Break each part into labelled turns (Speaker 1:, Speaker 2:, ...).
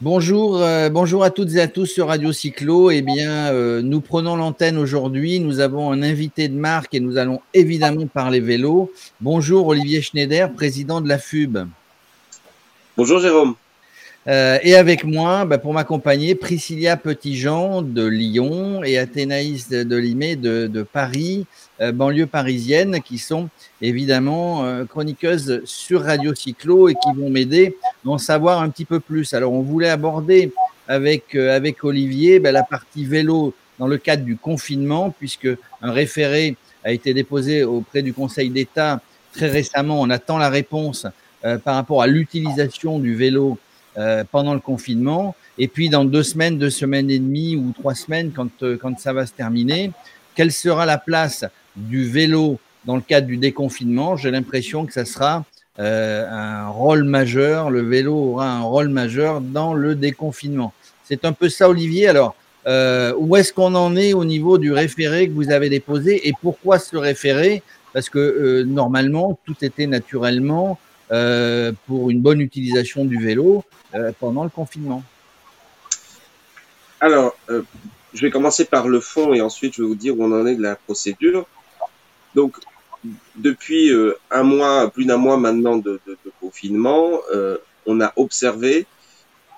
Speaker 1: Bonjour, euh, bonjour à toutes et à tous sur Radio Cyclo. Eh bien, euh, nous prenons l'antenne aujourd'hui. Nous avons un invité de marque et nous allons évidemment parler vélo. Bonjour Olivier Schneider, président de la FUB.
Speaker 2: Bonjour Jérôme.
Speaker 1: Euh, et avec moi, bah, pour m'accompagner, Priscilla Petitjean de Lyon et Athénaïs de, Limay de, Paris, banlieue parisienne, qui sont évidemment euh, chroniqueuses sur Radio Cyclo et qui vont m'aider à en savoir un petit peu plus. Alors, on voulait aborder avec, avec Olivier bah, la partie vélo dans le cadre du confinement, puisque un référé a été déposé auprès du Conseil d'État très récemment. On attend la réponse par rapport à l'utilisation du vélo euh, pendant le confinement. Et puis, dans deux semaines, deux semaines et demie ou trois semaines, quand, euh, quand ça va se terminer, quelle sera la place du vélo dans le cadre du déconfinement J'ai l'impression que ça sera euh, un rôle majeur. Le vélo aura un rôle majeur dans le déconfinement. C'est un peu ça, Olivier. Alors, euh, où est-ce qu'on en est au niveau du référé que vous avez déposé et pourquoi ce référé? Parce que euh, normalement, tout était naturellement pour une bonne utilisation du vélo pendant le confinement
Speaker 2: Alors, je vais commencer par le fond et ensuite je vais vous dire où on en est de la procédure. Donc, depuis un mois, plus d'un mois maintenant de, de, de confinement, on a observé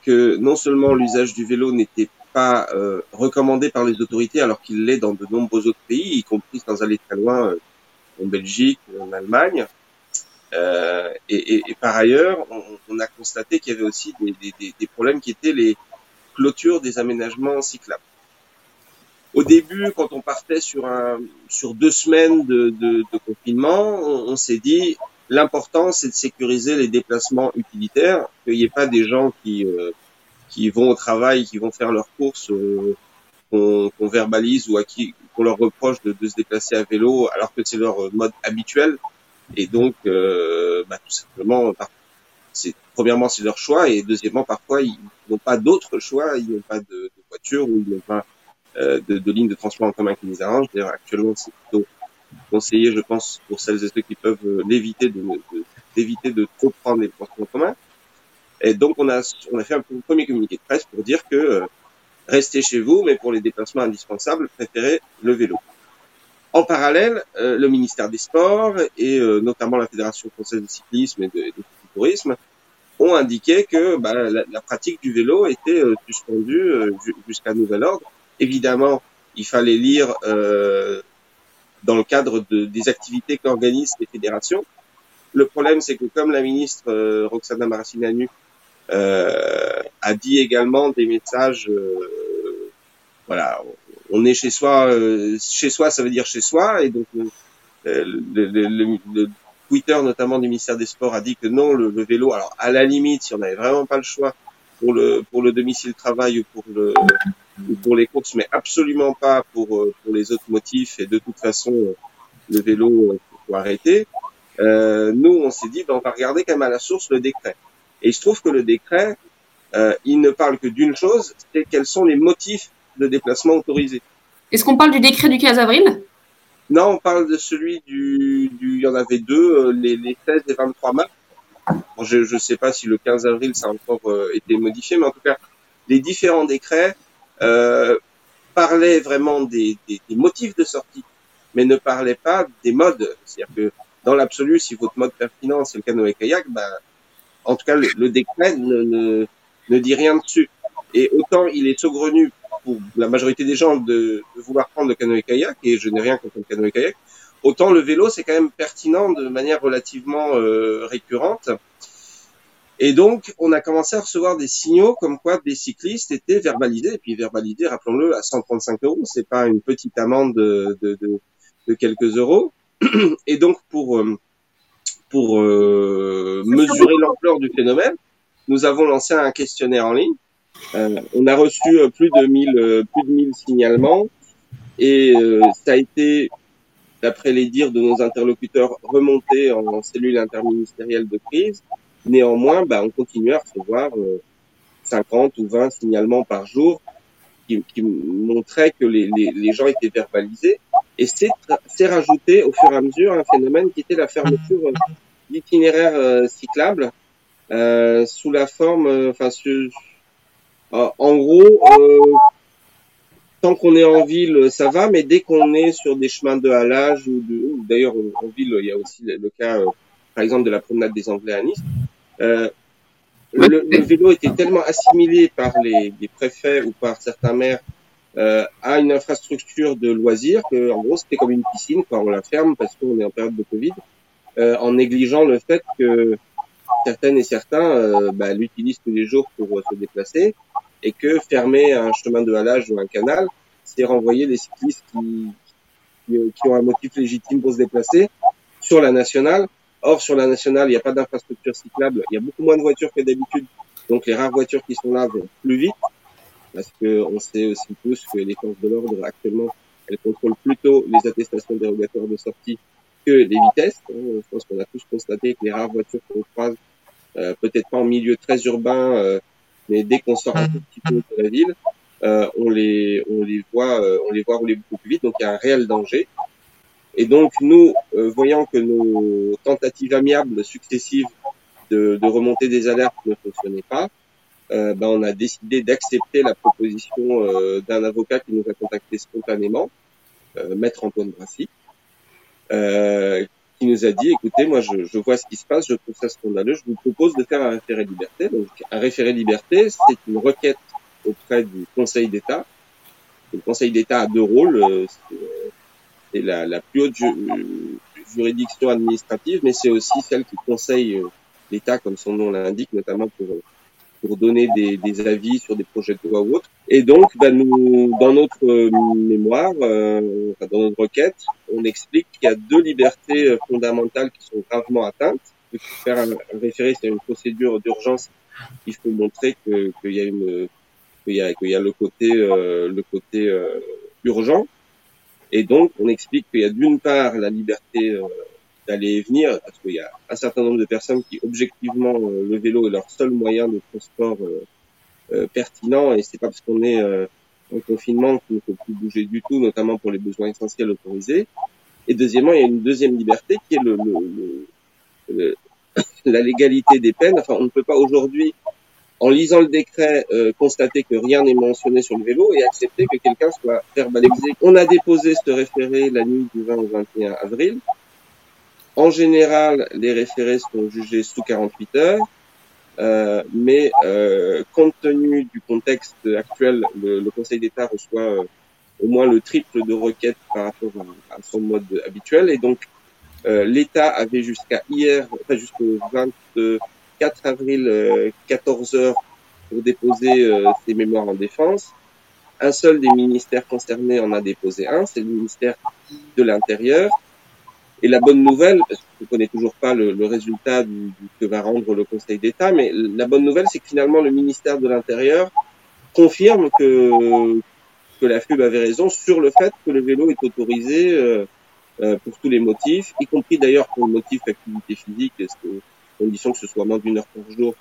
Speaker 2: que non seulement l'usage du vélo n'était pas recommandé par les autorités alors qu'il l'est dans de nombreux autres pays, y compris sans aller très loin en Belgique, en Allemagne, euh, et, et, et, par ailleurs, on, on a constaté qu'il y avait aussi des, des, des, problèmes qui étaient les clôtures des aménagements cyclables. Au début, quand on partait sur, un, sur deux semaines de, de, de confinement, on, s'est dit l'important c'est de sécuriser les déplacements utilitaires, qu'il n'y ait pas des gens qui, euh, qui vont au travail, qui vont faire leurs courses, euh, qu'on verbalise ou à qui qu'on leur reproche de, de, se déplacer à vélo alors que c'est leur mode habituel. Et donc, euh, bah, tout simplement, c'est premièrement c'est leur choix et deuxièmement parfois ils n'ont pas d'autre choix, ils n'ont pas de, de, voiture ou ils n'ont pas de, de ligne de transport en commun qui les arrange. D'ailleurs actuellement c'est plutôt conseillé, je pense, pour celles et ceux qui peuvent euh, l'éviter de, d'éviter de, trop prendre les transports en commun. Et donc on a on a fait un premier communiqué de presse pour dire que euh, restez chez vous, mais pour les déplacements indispensables, préférez le vélo. En parallèle, euh, le ministère des Sports et euh, notamment la Fédération française de cyclisme et de, de tourisme ont indiqué que bah, la, pratique du vélo était euh, suspendue jusqu'à nouvel ordre. Évidemment, il fallait lire dans le cadre de, des activités qu'organisent les fédérations. Le problème, c'est que comme la ministre Roxana Maracineanu a dit également des messages, voilà, on est chez soi. Euh, chez soi, ça veut dire chez soi, et donc euh, le, le, Twitter notamment du ministère des Sports a dit que non, le, vélo. Alors à la limite, si on n'avait vraiment pas le choix pour le pour le domicile travail ou pour le ou pour les courses, mais absolument pas pour euh, pour les autres motifs. Et de toute façon, le vélo faut arrêter. Euh, nous, on s'est dit, ben, on va regarder quand même à la source le décret. Et il se trouve que le décret, euh, il ne parle que d'une chose, c'est quels sont les motifs de déplacement autorisé.
Speaker 3: Est-ce qu'on parle du décret du 15 avril?
Speaker 2: Non, on parle de celui du, du il y en avait deux, euh, les, les 16 et 23 mars. je ne sais pas si le 15 avril ça a encore euh, été modifié, mais en tout cas, les différents décrets euh, parlaient vraiment des, des, des, motifs de sortie, mais ne parlaient pas des modes. C'est-à-dire que dans l'absolu, si votre mode pertinent c'est le canoë-kayak, bah, en tout cas, le, le décret ne, ne, ne dit rien dessus. Et autant il est saugrenu pour la majorité des gens de, de vouloir prendre le canoë-kayak, et je n'ai rien contre le canoë-kayak, autant le vélo, c'est quand même pertinent de manière relativement euh, récurrente. Et donc, on a commencé à recevoir des signaux comme quoi des cyclistes étaient verbalisés, et puis verbalisés, rappelons-le, à 135 euros, c'est pas une petite amende de, de, de, de quelques euros. Et donc, pour, euh, pour euh, mesurer l'ampleur du phénomène, nous avons lancé un questionnaire en ligne. Euh, on a reçu euh, plus de 1000 euh, plus de 1000 signalements. Et ça a été d'après les dires de nos interlocuteurs remonté en cellule interministérielle de crise. Néanmoins, bah, on continue à recevoir 50 ou 20 signalements par jour qui, montraient que les, les, les, gens étaient verbalisés. Et c'est rajouté au fur et à mesure un phénomène qui était la fermeture d'itinéraires cyclables euh, sous la forme, enfin, en gros, euh, tant qu'on est en ville, ça va, mais dès qu'on est sur des chemins de halage ou, d'ailleurs en ville, il y a aussi le, cas, euh, par exemple, de la promenade des Anglais à Nice. Euh, le, le, vélo était tellement assimilé par les, les préfets ou par certains maires euh, à une infrastructure de loisirs que, en gros, c'était comme une piscine, quand on la ferme parce qu'on est en période de Covid, euh, en négligeant le fait que certaines et certains bah, l'utilisent tous les jours pour se déplacer et que fermer un chemin de halage ou un canal, c'est renvoyer les cyclistes qui, qui, ont un motif légitime pour se déplacer sur la nationale. Or, sur la nationale, il n'y a pas d'infrastructure cyclable, il y a beaucoup moins de voitures que d'habitude, donc les rares voitures qui sont là vont plus vite, parce que on sait aussi tous que les forces de l'ordre actuellement, elles contrôlent plutôt les attestations dérogatoires de sortie que les vitesses. Je pense qu'on a tous constaté que les rares voitures qu'on croise, euh, peut-être pas en milieu très urbain, euh, mais dès qu'on sort un petit peu de la ville, euh, on les on les voit euh, on les voit rouler beaucoup plus vite, donc il y a un réel danger. Et donc nous, euh, voyant que nos tentatives amiables successives de, de remonter des alertes ne fonctionnaient pas, euh, ben on a décidé d'accepter la proposition d'un avocat qui nous a contacté spontanément, maître Antoine Brassy, qui nous a dit, écoutez, moi je, je, vois ce qui se passe, je trouve ça scandaleux, je vous propose de faire un référé liberté. Donc un référé liberté, c'est une requête auprès du Conseil d'État. Le Conseil d'État a deux rôles, euh, c'est la, la, plus haute juridiction administrative, mais c'est aussi celle qui conseille euh, l'État, comme son nom l'indique, notamment pour pour donner des, des, avis sur des projets de loi ou autres. Et donc, ben, nous, dans notre euh, mémoire, euh, dans notre requête, on explique qu'il y a deux libertés euh, fondamentales qui sont gravement atteintes. Pour faire un, référé, c'est une procédure d'urgence. Il faut montrer qu'il y a une qu'il y qu'il y a le côté euh, le côté urgent. Et donc, on explique qu'il y a d'une part la liberté d'aller et venir, parce qu'il y a un certain nombre de personnes qui, objectivement, euh, le vélo est leur seul moyen de transport euh, euh, pertinent, et c'est pas parce qu'on est en confinement qu'il ne faut plus bouger du tout, notamment pour les besoins essentiels autorisés. Et deuxièmement, il y a une deuxième liberté qui est le, le, la légalité des peines. Enfin, on ne peut pas aujourd'hui, en lisant le décret, constater que rien n'est mentionné sur le vélo et accepter que quelqu'un soit verbalisé. On a déposé ce référé la nuit du 20 au 21 avril. En général, les référés sont jugés sous 48 heures, euh, mais euh, compte tenu du contexte actuel, le, Conseil d'État reçoit euh, au moins le triple de requêtes par rapport à, son mode habituel, et donc euh, l'État avait jusqu'à hier, enfin jusqu'au 24 avril, 14 heures pour déposer ses mémoires en défense. Un seul des ministères concernés en a déposé un, c'est le ministère de l'Intérieur. Et la bonne nouvelle, parce que je ne connais toujours pas le, résultat que va rendre le Conseil d'État, mais la bonne nouvelle, c'est que finalement le ministère de l'Intérieur confirme que, la FUB avait raison sur le fait que le vélo est autorisé euh, euh, pour tous les motifs, y compris d'ailleurs pour le motif activité physique, condition que ce soit moins d'une heure par jour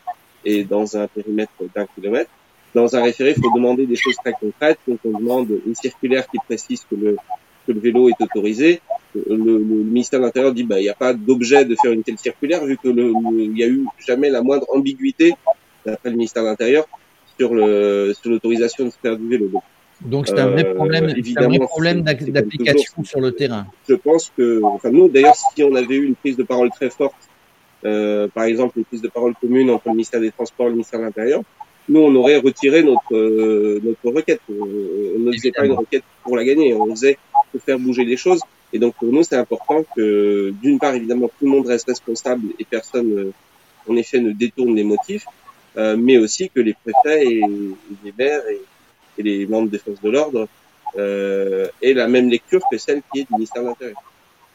Speaker 2: et dans un périmètre d'un kilomètre. Dans un référé, il faut demander des choses très concrètes. Donc on demande une circulaire qui précise que le, que le vélo est autorisé le, le, ministère de l'Intérieur dit bah il n'y a pas d'objet de faire une telle circulaire vu que le, il y a eu jamais la moindre ambiguïté d'après le ministère de l'Intérieur sur le sur l'autorisation de faire du vélo.
Speaker 1: Donc c'est un vrai euh, problème, un vrai problème d'application sur le terrain.
Speaker 2: Je pense que, enfin nous d'ailleurs, si on avait eu une prise de parole très forte, euh, par exemple une prise de parole commune entre le ministère des Transports et le ministère de l'Intérieur, nous on aurait retiré notre euh, notre requête. On ne faisait pas une requête pour la gagner, on faisait pour faire bouger les choses. Et donc pour nous, c'est important que d'une part, évidemment, tout le monde reste responsable et personne, euh, en effet, ne détourne les motifs, euh, mais aussi que les préfets et, les maires et, les membres des forces de l'ordre euh, aient la même lecture que celle qui est du ministère de l'Intérieur.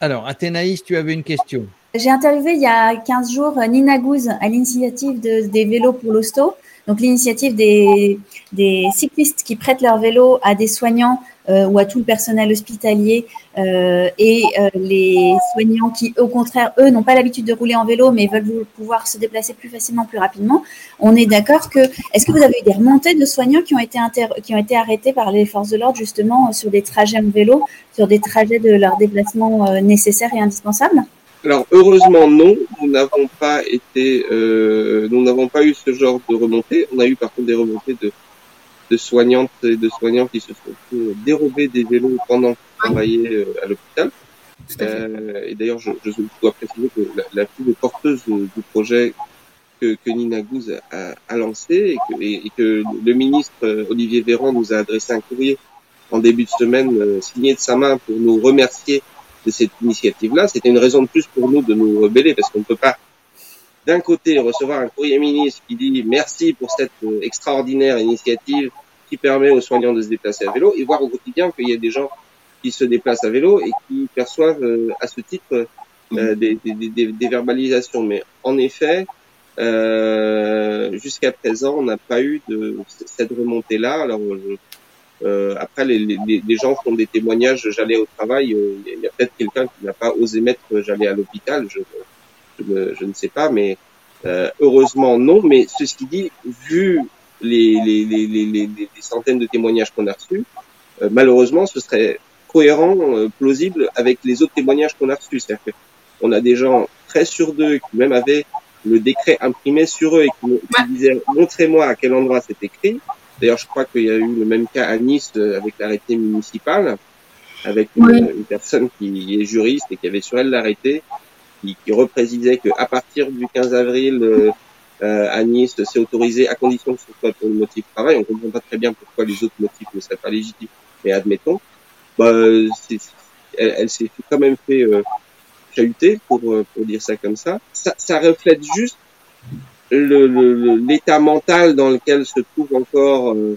Speaker 1: Alors, Athénaïs, tu avais une question.
Speaker 4: J'ai interviewé il y a 15 jours Nina Gouze à l'initiative de, des vélos pour l'hosto. Donc l'initiative des, des, cyclistes qui prêtent leur vélo à des soignants euh, ou à tout le personnel hospitalier euh, et euh, les soignants qui, au contraire, eux, n'ont pas l'habitude de rouler en vélo mais veulent pouvoir se déplacer plus facilement, plus rapidement. On est d'accord que, est-ce que vous avez eu des remontées de soignants qui ont été, qui ont été arrêtés par les forces de l'ordre justement sur des trajets en vélo, sur des trajets de leur déplacement euh, nécessaires et indispensables?
Speaker 2: Alors heureusement non, nous n'avons pas été, euh, nous n'avons pas eu ce genre de remontée. On a eu par contre des remontées de de soignantes et de soignants qui se sont dérober des vélos pendant qu'ils travaillaient à l'hôpital. Euh, et d'ailleurs, je, je, dois préciser que la, la plus porteuse du projet que, que Nina Gouze a, a lancé et que, et, que, le ministre Olivier Véran nous a adressé un courrier en début de semaine euh, signé de sa main pour nous remercier de cette initiative-là. C'était une raison de plus pour nous de nous rebeller parce qu'on ne peut pas d'un côté recevoir un courrier ministre qui dit merci pour cette euh, extraordinaire initiative qui permet aux soignants de se déplacer à vélo et voir au quotidien qu'il y a des gens qui se déplacent à vélo et qui perçoivent euh, à ce titre euh, des, des, des, des, verbalisations. Mais en effet, euh, jusqu'à présent, on n'a pas eu de cette remontée-là. Alors euh, après, les, les, les, gens font des témoignages. J'allais au travail. Il y a peut-être quelqu'un qui n'a pas osé mettre. J'allais à l'hôpital. Je, je, je, ne sais pas, mais heureusement non. Mais ceci dit, vu les, les, les, les, les centaines de témoignages qu'on a reçus, malheureusement, ce serait cohérent, euh, plausible avec les autres témoignages qu'on a reçus. C'est-à-dire qu'on a des gens très sûrs d'eux qui même avaient le décret imprimé sur eux et qui, disaient montrez-moi à quel endroit c'est écrit. D'ailleurs, je crois qu'il y a eu le même cas à Nice euh, avec l'arrêté municipal, avec une, personne qui est juriste et qui avait sur elle l'arrêté, qui, qui reprécisait qu'à partir du 15 avril euh, à Nice, c'est autorisé à condition que ce soit pour le motif travail. On comprend pas très bien pourquoi les autres motifs ne seraient pas légitimes, mais admettons bah, elle, elle s'est quand même fait euh, chahuter, pour, euh, pour dire ça comme ça. Ça, ça reflète juste l'état mental dans lequel se trouve encore euh,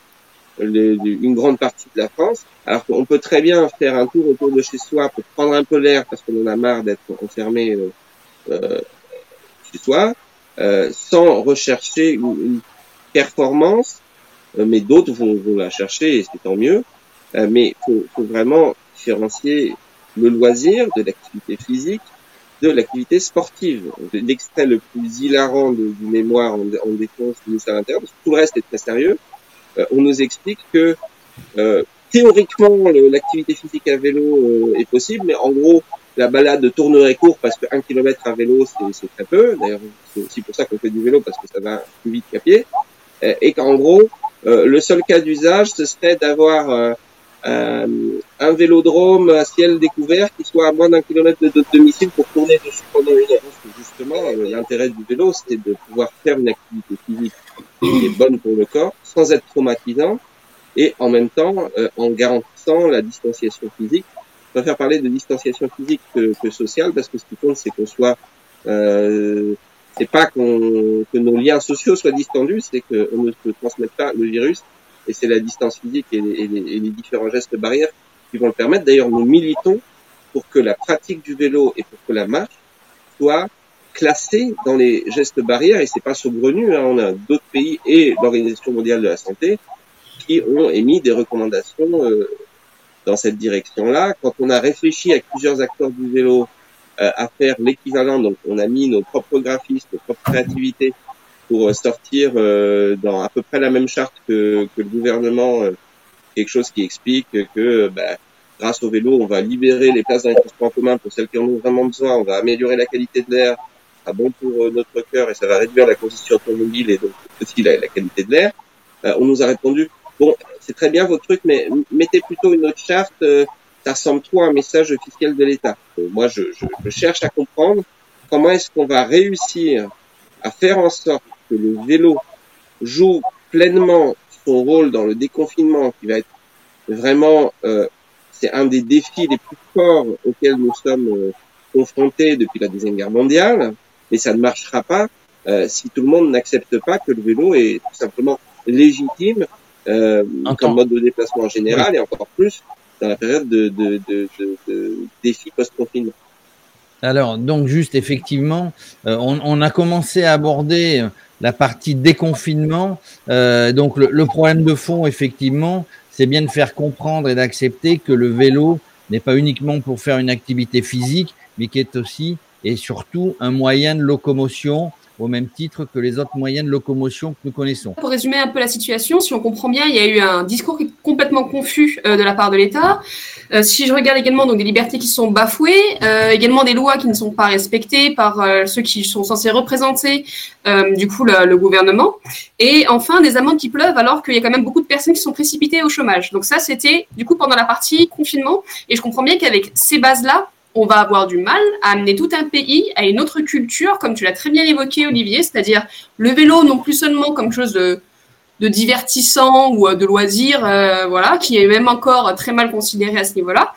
Speaker 2: une grande partie de la France. Alors qu'on peut très bien faire un tour autour de chez soi pour prendre un peu l'air parce qu'on en a marre d'être enfermé euh, euh, chez soi, sans rechercher une, une performance, mais d'autres vont, vont, la chercher et c'est tant mieux. Euh, mais faut, faut vraiment différencier le loisir de l'activité physique de l'activité sportive. L'extrait le plus hilarant de, du mémoire en, en défense du ministère de l'Intérieur, parce que tout le reste est très sérieux, euh, on nous explique que euh, théoriquement l'activité physique à vélo euh, est possible, mais en gros la balade tournerait court parce qu'un kilomètre à vélo c'est très peu. D'ailleurs c'est aussi pour ça qu'on fait du vélo parce que ça va plus vite qu'à pied. Euh, et qu'en gros le seul cas d'usage ce serait d'avoir euh, un vélodrome à ciel découvert qui soit à moins d'un kilomètre de notre domicile pour tourner dessus pendant une heure. Parce que justement, euh, l'intérêt du vélo, c'était de pouvoir faire une activité physique qui est bonne pour le corps, sans être traumatisant, et en même temps euh, en garantissant la distanciation physique. Je préfère parler de distanciation physique que, que sociale, parce que ce qui compte, c'est qu'on soit euh, c'est pas qu'on que nos liens sociaux soient distendus, c'est qu'on ne se transmette pas le virus et c'est la distance physique et les, différents gestes barrières qui vont le permettre. D'ailleurs, nous militons pour que la pratique du vélo et pour que la marche soit classée dans les gestes barrières et c'est pas saugrenu. Hein. On a d'autres pays et l'Organisation mondiale de la santé qui ont émis des recommandations euh, dans cette direction-là. Quand on a réfléchi avec plusieurs acteurs du vélo euh, à faire l'équivalent, donc on a mis nos propres graphistes, nos propres créativités pour sortir euh, dans à peu près la même charte que, que le gouvernement, euh, quelque chose qui explique que bah, grâce au vélo, on va libérer les places dans les transports en commun pour celles qui en ont vraiment besoin, on va améliorer la qualité de l'air, ça bon pour euh, notre cœur et ça va réduire la congestion automobile et donc aussi la, la qualité de l'air. on nous a répondu, bon, c'est très bien votre truc, mais mettez plutôt une autre charte, ça ressemble trop à un message officiel de l'État. moi, je, je, je cherche à comprendre comment est-ce qu'on va réussir à faire en sorte que le vélo joue pleinement son rôle dans le déconfinement, qui va être vraiment, euh, c'est un des défis les plus forts auxquels nous sommes euh, confrontés depuis la deuxième guerre mondiale, mais ça ne marchera pas euh, si tout le monde n'accepte pas que le vélo est tout simplement légitime euh, comme mode de déplacement en général et encore plus dans la période de, de, de, de, de défis post-confinement.
Speaker 1: Alors, donc juste effectivement, euh, on, on, a commencé à aborder la partie déconfinement. Euh, donc le, le, problème de fond, effectivement, c'est bien de faire comprendre et d'accepter que le vélo n'est pas uniquement pour faire une activité physique, mais qui est aussi et surtout un moyen de locomotion au même titre que les autres moyens de locomotion que nous connaissons.
Speaker 3: Pour résumer un peu la situation, si on comprend bien, il y a eu un discours complètement confus euh, de la part de l'État. Euh, si je regarde également donc des libertés qui sont bafouées, euh, également des lois qui ne sont pas respectées par ceux qui sont censés représenter du coup le, le, gouvernement, et enfin des amendes qui pleuvent alors qu'il y a quand même beaucoup de personnes qui sont précipitées au chômage. Donc ça, c'était du coup pendant la partie confinement, et je comprends bien qu'avec ces bases-là, on va avoir du mal à amener tout un pays à une autre culture, comme tu l'as très bien évoqué, Olivier, c'est-à-dire le vélo non plus seulement comme chose de, divertissant ou euh, de loisir, euh, voilà, qui est même encore très mal considéré à ce niveau-là,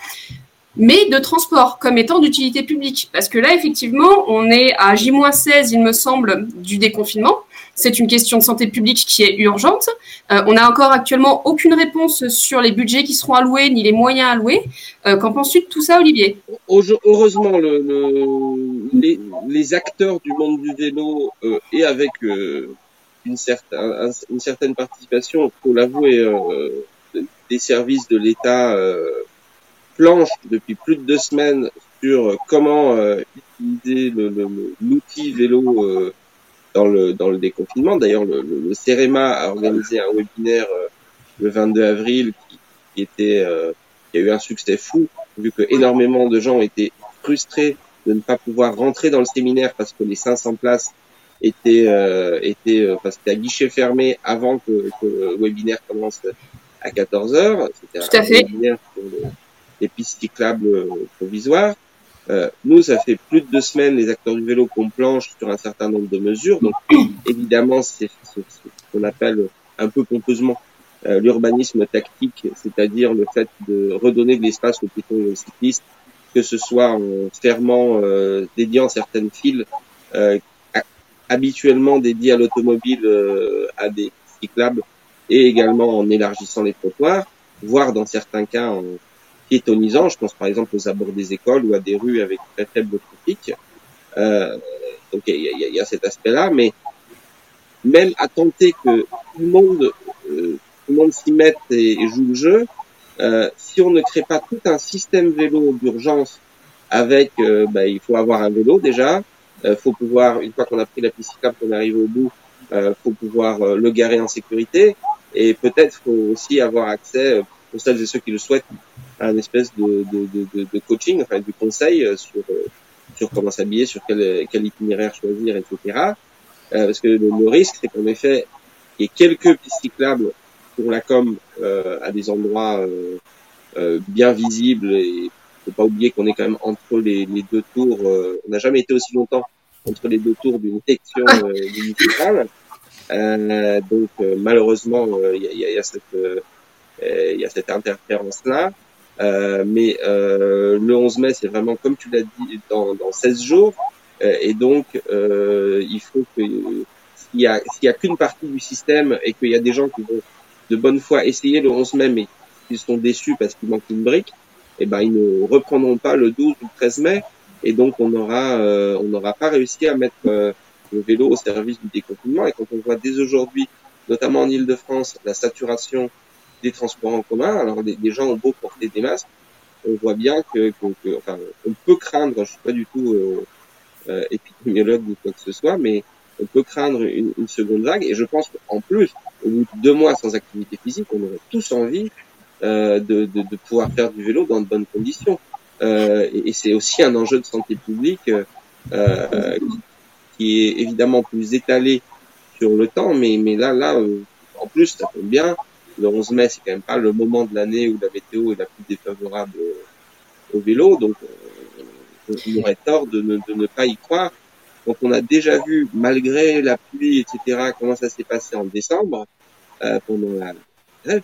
Speaker 3: mais de transport comme étant d'utilité publique. Parce que là, effectivement, on est à J-16, il me semble, du déconfinement. C'est une question de santé publique qui est urgente. Euh, on n'a encore actuellement aucune réponse sur les budgets qui seront alloués ni les moyens alloués. Euh, qu'en penses-tu de tout ça, Olivier?
Speaker 2: Heureusement, les, acteurs du monde du vélo euh, et avec une, certaine, participation, faut l'avouer, des services de l'État planchent depuis plus de deux semaines sur comment utiliser l'outil vélo dans le dans le déconfinement. D'ailleurs, le, le, CEREMA a organisé un webinaire euh, le 22 avril qui, qui était euh, qui a eu un succès fou vu que énormément de gens étaient frustrés de ne pas pouvoir rentrer dans le séminaire parce que les 500 places étaient euh, étaient euh, parce que à guichet fermé avant que, que, le webinaire commence à 14 heures.
Speaker 3: C'était un
Speaker 2: webinaire sur les pistes cyclables provisoires. Euh, nous, ça fait plus de deux semaines, les acteurs du vélo, qu'on planche sur un certain nombre de mesures. Donc, évidemment, c'est ce qu'on appelle un peu pompeusement euh, l'urbanisme tactique, c'est-à-dire le fait de redonner de l'espace aux piétons et aux cyclistes, que ce soit en fermant, euh, dédiant certaines files euh, habituellement dédiées à l'automobile à des cyclables, et également en élargissant les trottoirs, voire dans certains cas en piétonisant. Je pense par exemple aux abords des écoles ou à des rues avec très faible trafic. Euh, donc il y a, y a, cet aspect-là, mais même à tenter que tout le monde, euh, tout le monde s'y mette et, joue le jeu, euh, si on ne crée pas tout un système vélo d'urgence avec, bah, il faut avoir un vélo déjà, euh, faut pouvoir une fois qu'on a pris la piste cyclable, qu'on arrive au bout, euh, faut pouvoir le garer en sécurité et peut-être faut aussi avoir accès pour celles et ceux qui le souhaitent un espèce de, de, de, de, coaching, enfin du conseil euh, sur euh, sur comment s'habiller, sur quel, quel itinéraire choisir, etc. Euh, parce que le, risque, c'est qu'en effet, il y ait quelques pistes cyclables pour la com euh, à des endroits euh, bien visibles et faut pas oublier qu'on est quand même entre les, les deux tours. on n'a jamais été aussi longtemps entre les deux tours d'une section municipale. donc malheureusement, il y a, y, a, cette il y a cette interférence là. Euh, mais euh, le 11 mai, c'est vraiment, comme tu l'as dit, dans, dans 16 jours. Euh, et donc, il faut que s'il y a, s'il y a qu'une partie du système et qu'il y a des gens qui vont de bonne foi essayer le 11 mai, mais qui sont déçus parce qu'il manque une brique, eh ben ils ne reprendront pas le 12 ou le 13 mai, et donc on aura on n'aura pas réussi à mettre le vélo au service du déconfinement. Et quand on voit dès aujourd'hui, notamment en Île-de-France, la saturation des transports en commun. Alors les, gens ont beau porter des masques, on voit bien que, que, enfin, on peut craindre, je suis pas du tout euh, euh, épidémiologue ou quoi que ce soit, mais on peut craindre une, une seconde vague. Et je pense qu'en plus, au bout de deux mois sans activité physique, on aurait tous envie euh, de, de, de, pouvoir faire du vélo dans de bonnes conditions. Euh, et, et c'est aussi un enjeu de santé publique euh, qui est évidemment plus étalé sur le temps, mais, mais là, là, euh, en plus, ça tombe bien le 11 mai, c'est quand même pas le moment de l'année où la météo est la plus défavorable au vélo, donc euh, on aurait tort de ne, pas y croire. Donc on a déjà vu, malgré la pluie, etc., comment ça s'est passé en décembre, euh, pendant la grève.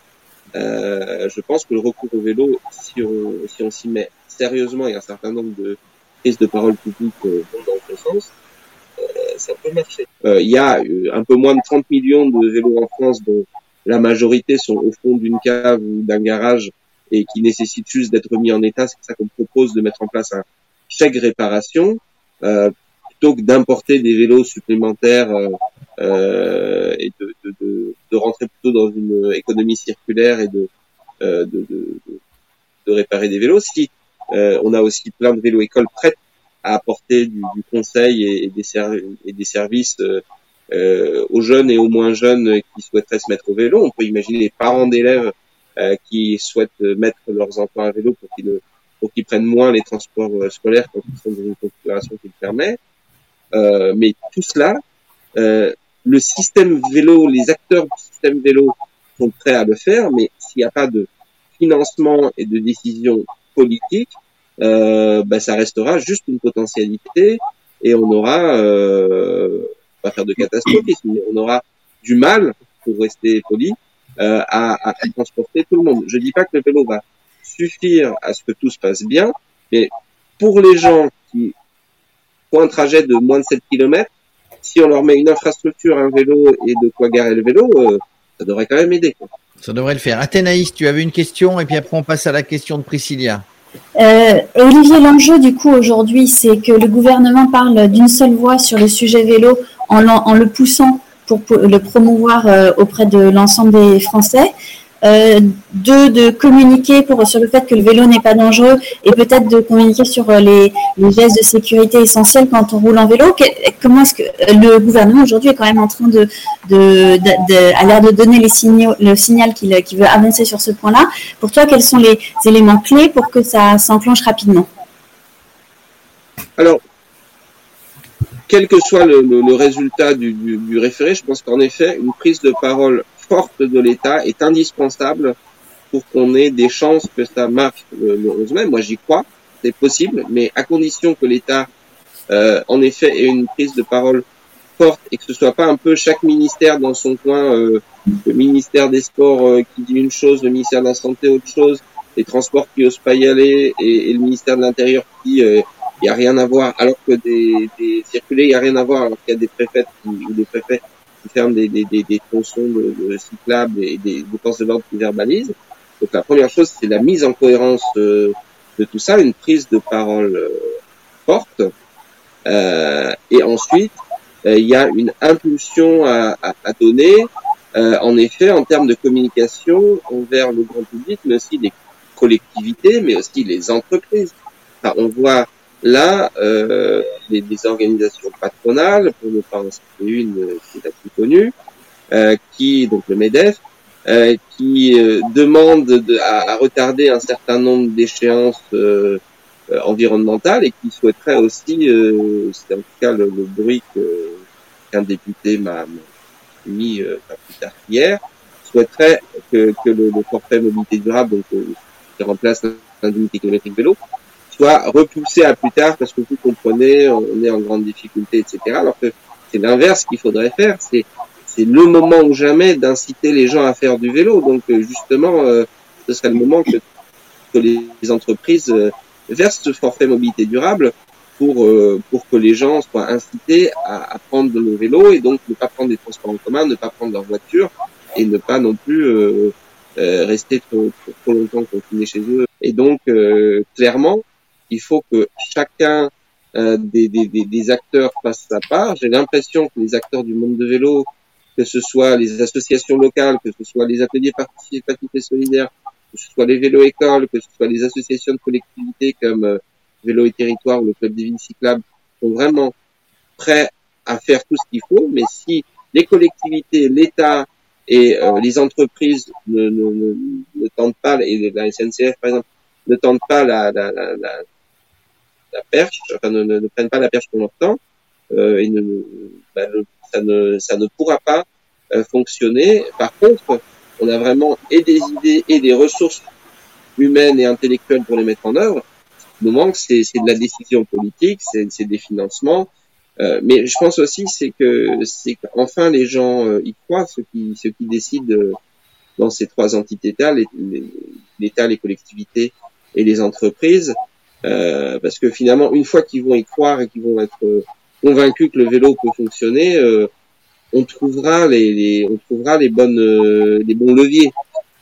Speaker 2: Euh, je pense que le recours au vélo, si on si on s'y met sérieusement, a un certain nombre de prises de parole publiques euh, dans ce sens, euh, ça peut marcher. Euh, il y a un peu moins de 30 millions de vélos en France, dont la majorité sont au fond d'une cave ou d'un garage et qui nécessitent juste d'être mis en état. C'est ça qu'on propose de mettre en place un chèque réparation euh, plutôt que d'importer des vélos supplémentaires euh, euh et de, de, de, de, rentrer plutôt dans une économie circulaire et de, euh, de, réparer des vélos. Si euh, on a aussi plein de vélos écoles prêtes à apporter du, conseil et, des, et des services euh, aux jeunes et aux moins jeunes qui souhaiteraient se mettre au vélo. On peut imaginer les parents d'élèves qui souhaitent mettre leurs enfants à vélo pour qu'ils pour prennent moins les transports scolaires quand ils sont dans une configuration qui le permet. mais tout cela, le système vélo, les acteurs du système vélo sont prêts à le faire, mais s'il n'y a pas de financement et de décision politique, euh, bah, ça restera juste une potentialité et on aura, euh, pas faire de catastrophisme, mais on aura du mal, pour rester poli, euh, à, à, transporter tout le monde. Je dis pas que le vélo va suffire à ce que tout se passe bien, mais pour les gens qui font un trajet de moins de 7 km, si on leur met une infrastructure, un vélo et de quoi garer le vélo, euh, ça devrait quand même aider. Quoi.
Speaker 1: Ça devrait le faire. Athénaïs, tu avais une question et puis après on passe à la question de Priscilla.
Speaker 4: Euh, Olivier, l'enjeu du coup aujourd'hui, c'est que le gouvernement parle d'une seule voix sur le sujet vélo en, le poussant pour, le promouvoir euh, auprès de l'ensemble des Français. Euh, deux, de communiquer sur le fait que le vélo n'est pas dangereux et peut-être de communiquer sur euh, les, les, gestes de sécurité essentiels quand on roule en vélo. comment est-ce que le gouvernement aujourd'hui est quand même en train de, de, l'air de donner le signal qu'il veut avancer sur ce point-là. Pour toi, quels sont les éléments clés pour que ça s'enclenche rapidement?
Speaker 2: Alors, quel que soit le, le, résultat du, du, du référé, je pense qu'en effet, une prise de parole forte de l'État est indispensable pour qu'on ait des chances que ça marche le, 11 mai. Moi, j'y crois, c'est possible, mais à condition que l'État, euh, en effet, ait une prise de parole forte et que ce soit pas un peu chaque ministère dans son coin, euh, le ministère des Sports euh, qui dit une chose, le ministère de la Santé autre chose, les transports qui osent pas y aller et, le ministère de l'Intérieur qui dit il n'y a rien à voir, alors que des, des circulés, il n'y a rien à voir, alors qu'il y a des préfets ou des préfets ferme des, des, des, des tronçons de, de, cyclables et des, des forces de l'ordre qui verbalisent. Donc la première chose, c'est la mise en cohérence de, de, tout ça, une prise de parole euh, forte. Euh, et ensuite, euh, il y a une impulsion à, à, à donner, euh, en effet, en termes de communication envers le grand public, mais aussi les collectivités, mais aussi les entreprises. Enfin, on voit Là, euh, des, organisations patronales, pour ne pas en citer une euh, qui est la plus connue, euh, qui, donc le MEDEF, euh, qui demande de, à, retarder un certain nombre d'échéances environnementales et qui souhaiterait aussi, c'est en tout cas le, bruit qu'un député m'a mis pas plus tard hier, souhaiterait que, que le, le, forfait mobilité durable, donc qui remplace l'indemnité kilométrique vélo, soit repoussé à plus tard parce que vous comprenez, on est en grande difficulté, etc. Alors que c'est l'inverse qu'il faudrait faire. C'est c'est le moment ou jamais d'inciter les gens à faire du vélo. Donc euh, justement, euh, ce serait le moment que, les entreprises euh, versent ce forfait mobilité durable pour pour que les gens soient incités à, à, prendre le vélo et donc ne pas prendre des transports en commun, ne pas prendre leur voiture et ne pas non plus rester trop, trop, longtemps confinés chez eux. Et donc clairement, il faut que chacun euh, des, des, des, acteurs fasse sa part. J'ai l'impression que les acteurs du monde de vélo, que ce soit les associations locales, que ce soit les ateliers participatifs et solidaires, que ce soit les vélos-écoles, que ce soit les associations de collectivités comme euh, Vélo et Territoire ou le Club des villes cyclables, sont vraiment prêts à faire tout ce qu'il faut. Mais si les collectivités, l'État et euh, les entreprises ne, ne, ne, ne tentent pas, et la SNCF par exemple, ne tentent pas la, la, la, la la perche, enfin ne, ne, prennent pas la perche pour longtemps, euh, et ne, bah, ça, ne, ça ne pourra pas euh, fonctionner. Par contre, on a vraiment et des idées et des ressources humaines et intellectuelles pour les mettre en œuvre. Ce qui nous manque, c'est de la décision politique, c'est des financements. Euh, mais je pense aussi c'est que c'est qu'enfin les gens euh, y croient, ceux qui ceux qui décident euh, dans ces trois entités-là, l'État, les collectivités et les entreprises, euh, parce que finalement, une fois qu'ils vont y croire et qu'ils vont être euh, convaincus que le vélo peut fonctionner, euh, on trouvera les, les, on trouvera les bonnes, les bons leviers.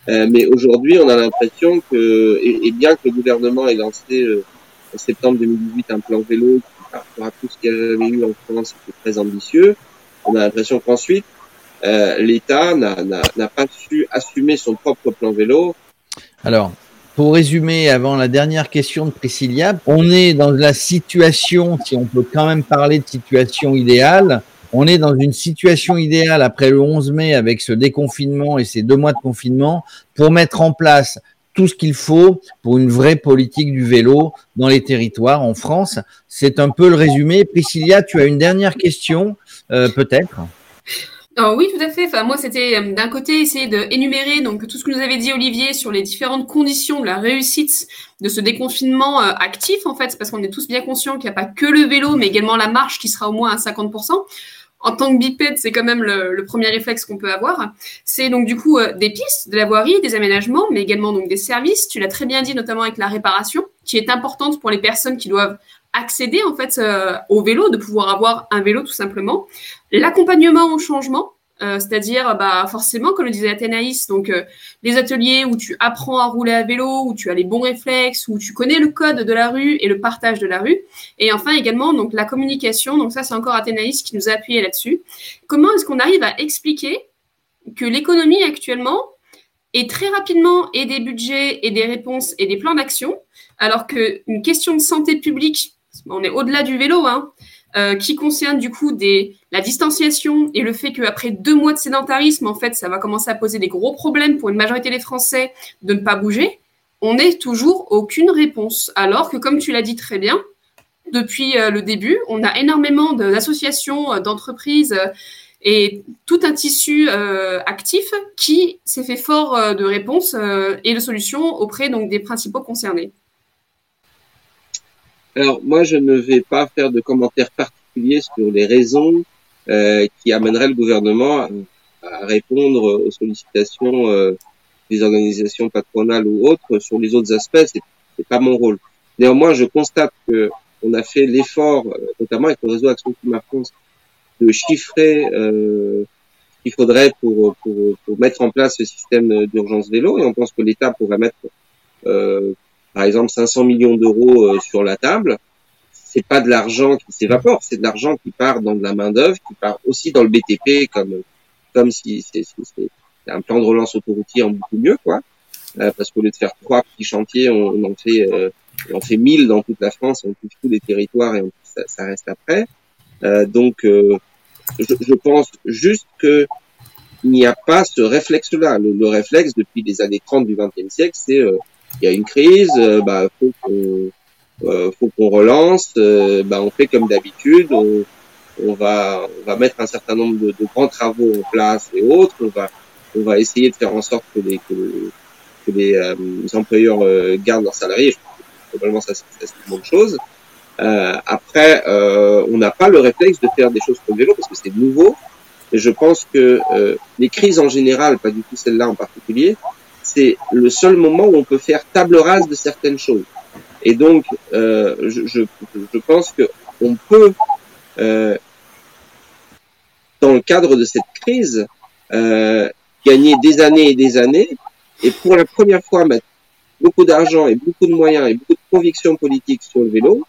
Speaker 2: mais aujourd'hui, on a l'impression que, et, bien que le gouvernement ait lancé en septembre 2018 un plan vélo qui, par tout ce qu'il y a jamais eu en France, était très ambitieux, on a l'impression qu'ensuite, euh, l'État n'a pas su assumer son propre plan vélo.
Speaker 1: Alors, pour résumer, avant la dernière question de Priscilla, on est dans la situation, si on peut quand même parler de situation idéale, on est dans une situation idéale après le 11 mai avec ce déconfinement et ces deux mois de confinement pour mettre en place tout ce qu'il faut pour une vraie politique du vélo dans les territoires en France. C'est un peu le résumé. Priscilla, tu as une dernière question, euh, peut-être?
Speaker 3: Oui, tout à fait. Enfin, moi, c'était euh, d'un côté essayer d'énumérer donc tout ce que nous avait dit Olivier sur les différentes conditions de la réussite de ce déconfinement euh, actif, en fait, parce qu'on est tous bien conscients qu'il n'y a pas que le vélo, mais également la marche qui sera au moins à 50% en tant que bipède, c'est quand même le, premier réflexe qu'on peut avoir. C'est donc du coup euh, des pistes, de la voirie, des aménagements, mais également donc des services. Tu l'as très bien dit, notamment avec la réparation, qui est importante pour les personnes qui doivent accéder en fait euh, au vélo, de pouvoir avoir un vélo tout simplement. L'accompagnement au changement, euh, c'est-à-dire, bah, forcément, comme le disait Athénaïs, donc euh, les ateliers où tu apprends à rouler à vélo, où tu as les bons réflexes, où tu connais le code de la rue et le partage de la rue. Et enfin également, donc la communication. Donc ça, c'est encore Athénaïs qui nous a appuyé là-dessus. Comment est-ce qu'on arrive à expliquer que l'économie actuellement est très rapidement et des budgets et des réponses et des plans d'action, alors qu'une question de santé publique, on est au-delà du vélo, hein, euh, qui concerne du coup des, la distanciation et le fait qu'après deux mois de sédentarisme, en fait, ça va commencer à poser des gros problèmes pour une majorité des Français de ne pas bouger, on n'est toujours aucune réponse. Alors que, comme tu l'as dit très bien, depuis euh, le début, on a énormément d'associations, euh, d'entreprises et tout un tissu actif qui s'est fait fort de réponses et de solutions auprès donc des principaux concernés.
Speaker 2: Alors moi, je ne vais pas faire de commentaires particuliers sur les raisons euh, qui amèneraient le gouvernement à, répondre aux sollicitations euh, des organisations patronales ou autres sur les autres aspects. C'est, c'est pas mon rôle. Néanmoins, je constate que on a fait l'effort, euh, notamment avec le réseau Action Climat France, de chiffrer euh, qu'il faudrait pour, pour, pour, mettre en place ce système d'urgence vélo, et on pense que l'État pourrait mettre euh, par exemple 500 millions d'euros euh, sur la table, c'est pas de l'argent qui s'évapore, c'est de l'argent qui part dans de la main d'œuvre, qui part aussi dans le BTP comme comme si c'est un plan de relance autoroutier en beaucoup mieux quoi, euh, parce qu'au lieu de faire trois petits chantiers, on, en fait euh, on fait mille dans toute la France, on touche tous les territoires et ça, ça, reste après. Euh, donc euh, je, je, pense juste que il n'y a pas ce réflexe-là. Le, le, réflexe depuis les années 30 du XXe siècle, c'est il y a une crise, euh, bah faut qu'on euh, faut qu'on relance, euh, bah on fait comme d'habitude, on, on va on va mettre un certain nombre de, de, grands travaux en place et autres, on va on va essayer de faire en sorte que les que, que les, employeurs gardent leurs salariés. Je probablement ça c'est une bonne chose. Euh, après, euh, on n'a pas le réflexe de faire des choses le vélo parce que c'est nouveau. Et je pense que euh, les crises en général, pas du tout celle-là en particulier, c'est le seul moment où on peut faire table rase de certaines choses. Et donc, euh, je, je, pense que on peut, euh, dans le cadre de cette crise, euh, gagner des années et des années, et pour la première fois mettre beaucoup d'argent et beaucoup de moyens et beaucoup de convictions politiques sur le vélo.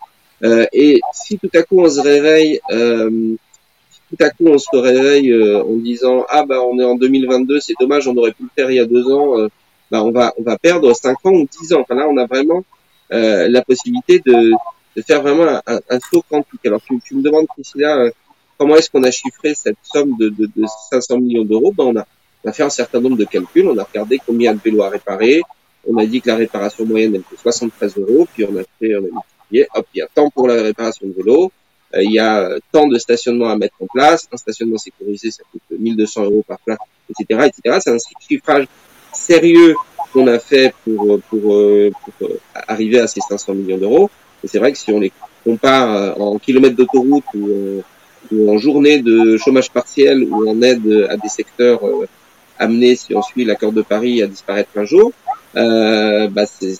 Speaker 2: Et si tout à coup on se réveille, tout à coup on se réveille en disant ah bah on est en 2022, c'est dommage, on aurait pu le faire il y a deux ans. Bah, on va on va perdre 5 ans ou 10 ans. Enfin là, on a vraiment euh, la possibilité de, de faire vraiment un, un, saut quantique. Alors tu, tu me demandes Priscilla, euh, comment est-ce qu'on a chiffré cette somme de, de, de 500 millions d'euros? Ben, on, a, on a fait un certain nombre de calculs. On a regardé combien de vélos à réparer. On a dit que la réparation moyenne elle fait 73 euros. Puis on a fait on a multiplié. Hop, il y a tant pour la réparation de vélo. Euh, il y a tant de stationnements à mettre en place. Un stationnement sécurisé, ça coûte 1200 euros par place, etc., etc. C'est un chiffrage sérieux qu'on a fait pour, pour, euh, pour, euh, arriver à ces 500 millions d'euros. Et c'est vrai que si on les compare euh, en kilomètres d'autoroute ou, en journée de chômage partiel ou en aide à des secteurs amenés, si on suit l'accord de Paris, à disparaître un jour, euh, bah c'est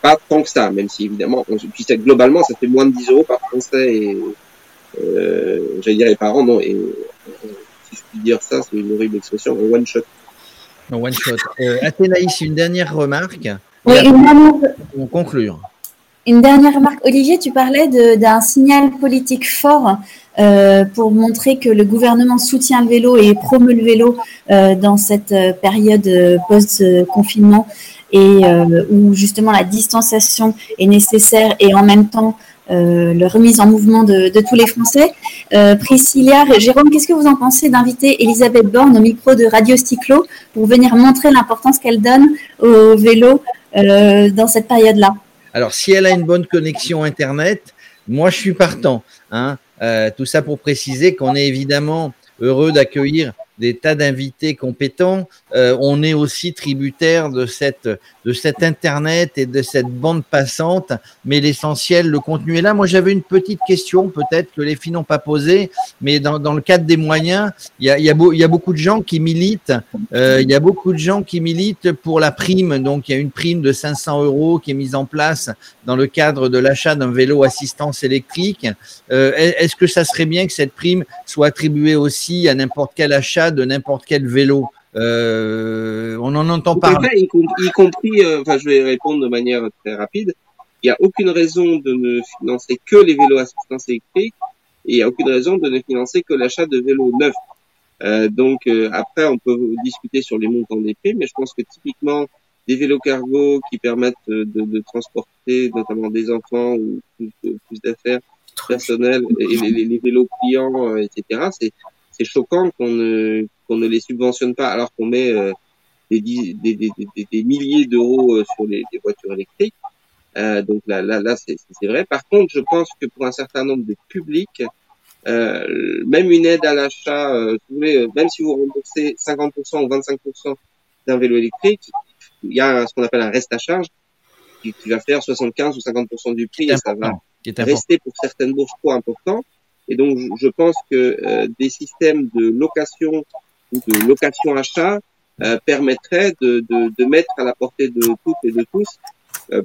Speaker 2: pas tant que ça, même si évidemment, on, puis globalement, ça fait moins de 10 euros par Français et euh, j'allais dire les parents, non, et si je puis dire ça, c'est une horrible expression, one shot
Speaker 1: one shot. Euh, Athénaïs, une dernière remarque.
Speaker 4: Oui, une dernière...
Speaker 1: conclure.
Speaker 4: Une dernière remarque. Olivier, tu parlais d'un signal politique fort pour montrer que le gouvernement soutient le vélo et promeut le vélo dans cette période post-confinement et où justement la distanciation est nécessaire et en même temps euh, la remise en mouvement de, tous les Français. Euh, Priscilla, Jérôme, qu'est-ce que vous en pensez d'inviter Elisabeth Borne au micro de Radio Cyclo pour venir montrer l'importance qu'elle donne au vélo euh, dans cette période-là?
Speaker 1: Alors, si elle a une bonne connexion Internet, moi, je suis partant. Hein. Tout ça pour préciser qu'on est évidemment heureux d'accueillir des tas d'invités compétents. Euh, on est aussi tributaire de cette de cet internet et de cette bande passante, mais l'essentiel, le contenu est là. Moi, j'avais une petite question, peut-être que les filles n'ont pas posée, mais dans, dans le cadre des moyens, il y a, y a, y a beaucoup de gens qui militent. Euh, il y a beaucoup de gens qui militent pour la prime. Donc, il y a une prime de 500 euros qui est mise en place dans le cadre de l'achat d'un vélo assistance électrique. Euh, Est-ce que ça serait bien que cette prime soit attribuée aussi à n'importe quel achat de n'importe quel vélo euh, on en entend parler.
Speaker 2: y, compris, euh, enfin, je vais répondre de manière très rapide. Il n'y a aucune raison de ne financer que les vélos assistance électrique et il n'y a aucune raison de ne financer que l'achat de vélos neufs. Euh, donc euh, après, on peut discuter sur les montants des prix, mais je pense que typiquement des vélos cargo qui permettent de, de transporter notamment des enfants ou plus, plus d'affaires personnelles et les, les, les, vélos clients, euh, etc. C'est c'est choquant qu'on ne qu'on ne les subventionne pas alors qu'on met euh, des, des, des, des, milliers d'euros euh, sur les, voitures électriques. Euh, donc là, là, là, c'est vrai. Par contre, je pense que pour un certain nombre de publics, euh, même une aide à l'achat, euh, même si vous remboursez 50% ou 25% d'un vélo électrique, il y a ce qu'on appelle un reste à charge qui, qui, va faire 75 ou 50% du prix et ça va rester pour certaines bourses trop important. Et donc, je pense que euh, des systèmes de location ou de location-achat euh, permettraient de, de, de, mettre à la portée de toutes et de tous euh,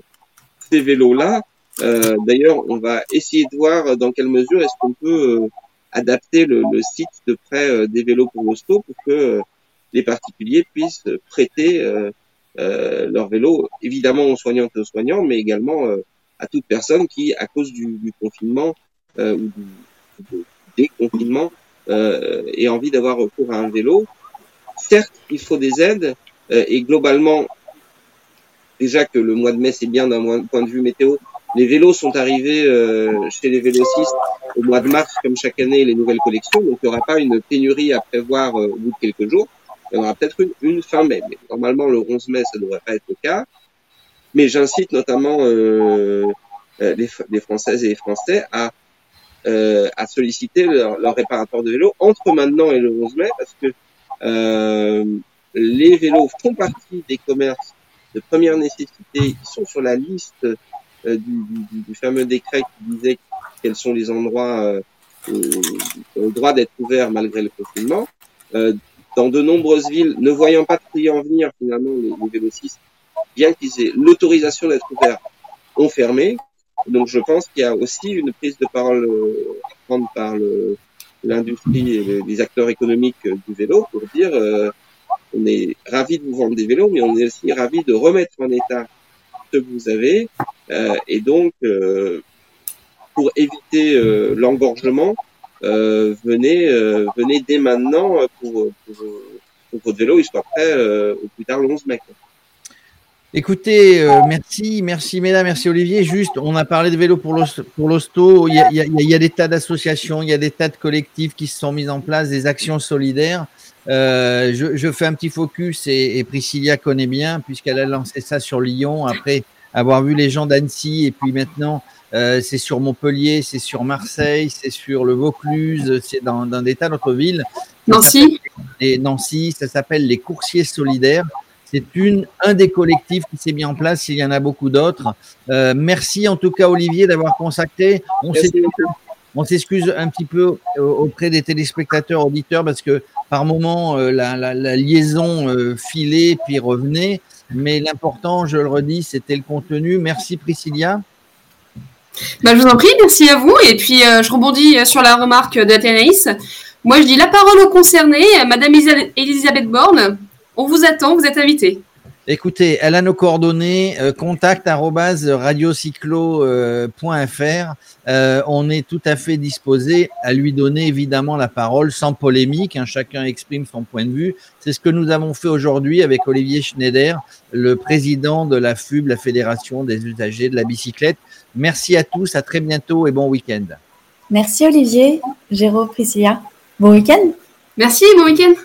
Speaker 2: ces vélos-là. Euh, d'ailleurs, on va essayer de voir dans quelle mesure est-ce qu'on peut adapter le, le, site de prêt des vélos pour l'hosto pour que les particuliers puissent prêter leur vélo, évidemment aux soignantes et aux soignants, mais également à toute personne qui, à cause du, du confinement ou du, des confinements euh, et envie d'avoir recours à un vélo. Certes, il faut des aides euh, et globalement, déjà que le mois de mai c'est bien d'un point de vue météo, les vélos sont arrivés euh, chez les vélocistes au mois de mars comme chaque année les nouvelles collections, donc il n'y aura pas une pénurie à prévoir au bout de quelques jours. Il y en aura peut-être une, une fin mai, mais normalement le 11 mai ça ne devrait pas être le cas. Mais j'incite notamment euh, les, les, Françaises et les Français à euh, à solliciter leur, leur, réparateur de vélo entre maintenant et le 11 mai parce que euh, les vélos font partie des commerces de première nécessité. Ils sont sur la liste euh, du, du, du, fameux décret qui disait quels sont les endroits euh, ont le droit d'être ouverts malgré le confinement. Euh, dans de nombreuses villes, ne voyant pas de clients venir, finalement, les, les vélocistes, bien qu'ils aient l'autorisation d'être ouverts, ont fermé. Donc je pense qu'il y a aussi une prise de parole euh, à prendre par l'industrie et les acteurs économiques euh, du vélo pour dire euh, on est ravi de vous vendre des vélos, mais on est aussi ravi de remettre en état ce que vous avez. Euh, et donc, euh, pour éviter euh, l'engorgement, venez, venez dès maintenant pour, pour, pour, votre vélo, il soit prêt au plus tard le 11 mai.
Speaker 1: Écoutez, euh, merci, merci Méla, merci Olivier. Juste, on a parlé de vélo pour l'hosto. Il, il, il, y a des tas d'associations, il y a des tas de collectifs qui se sont mis en place, des actions solidaires. Euh, je, je, fais un petit focus et, et Priscilla connaît bien puisqu'elle a lancé ça sur Lyon après avoir vu les gens d'Annecy et puis maintenant euh, c'est sur Montpellier, c'est sur Marseille, c'est sur le Vaucluse, c'est dans, dans des tas d'autres villes.
Speaker 3: Nancy?
Speaker 1: Et Nancy, ça s'appelle les coursiers solidaires. C'est une, un des collectifs qui s'est mis en place. Il y en a beaucoup d'autres. Euh, merci en tout cas, Olivier, d'avoir consacré. On s'excuse un petit peu auprès des téléspectateurs, auditeurs, parce que par moment, euh, la, la, la, liaison euh, filait puis revenait. Mais l'important, je le redis, c'était le contenu. Merci, Priscilla.
Speaker 3: Ben, je vous en prie, merci à vous. Et puis, euh, je rebondis sur la remarque d'Athénaïs. Moi, je dis la parole aux concernés, Madame Elisabeth Borne. On vous attend, vous êtes invité.
Speaker 1: Écoutez, elle a nos coordonnées, euh, contact radiocyclo.fr. Euh, on est tout à fait disposé à lui donner évidemment la parole sans polémique. Hein, chacun exprime son point de vue. C'est ce que nous avons fait aujourd'hui avec Olivier Schneider, le président de la FUB, la Fédération des usagers de la bicyclette. Merci à tous, à très bientôt et bon week-end.
Speaker 4: Merci Olivier, Géraud, Priscilla. Bon week-end.
Speaker 3: Merci, bon week-end.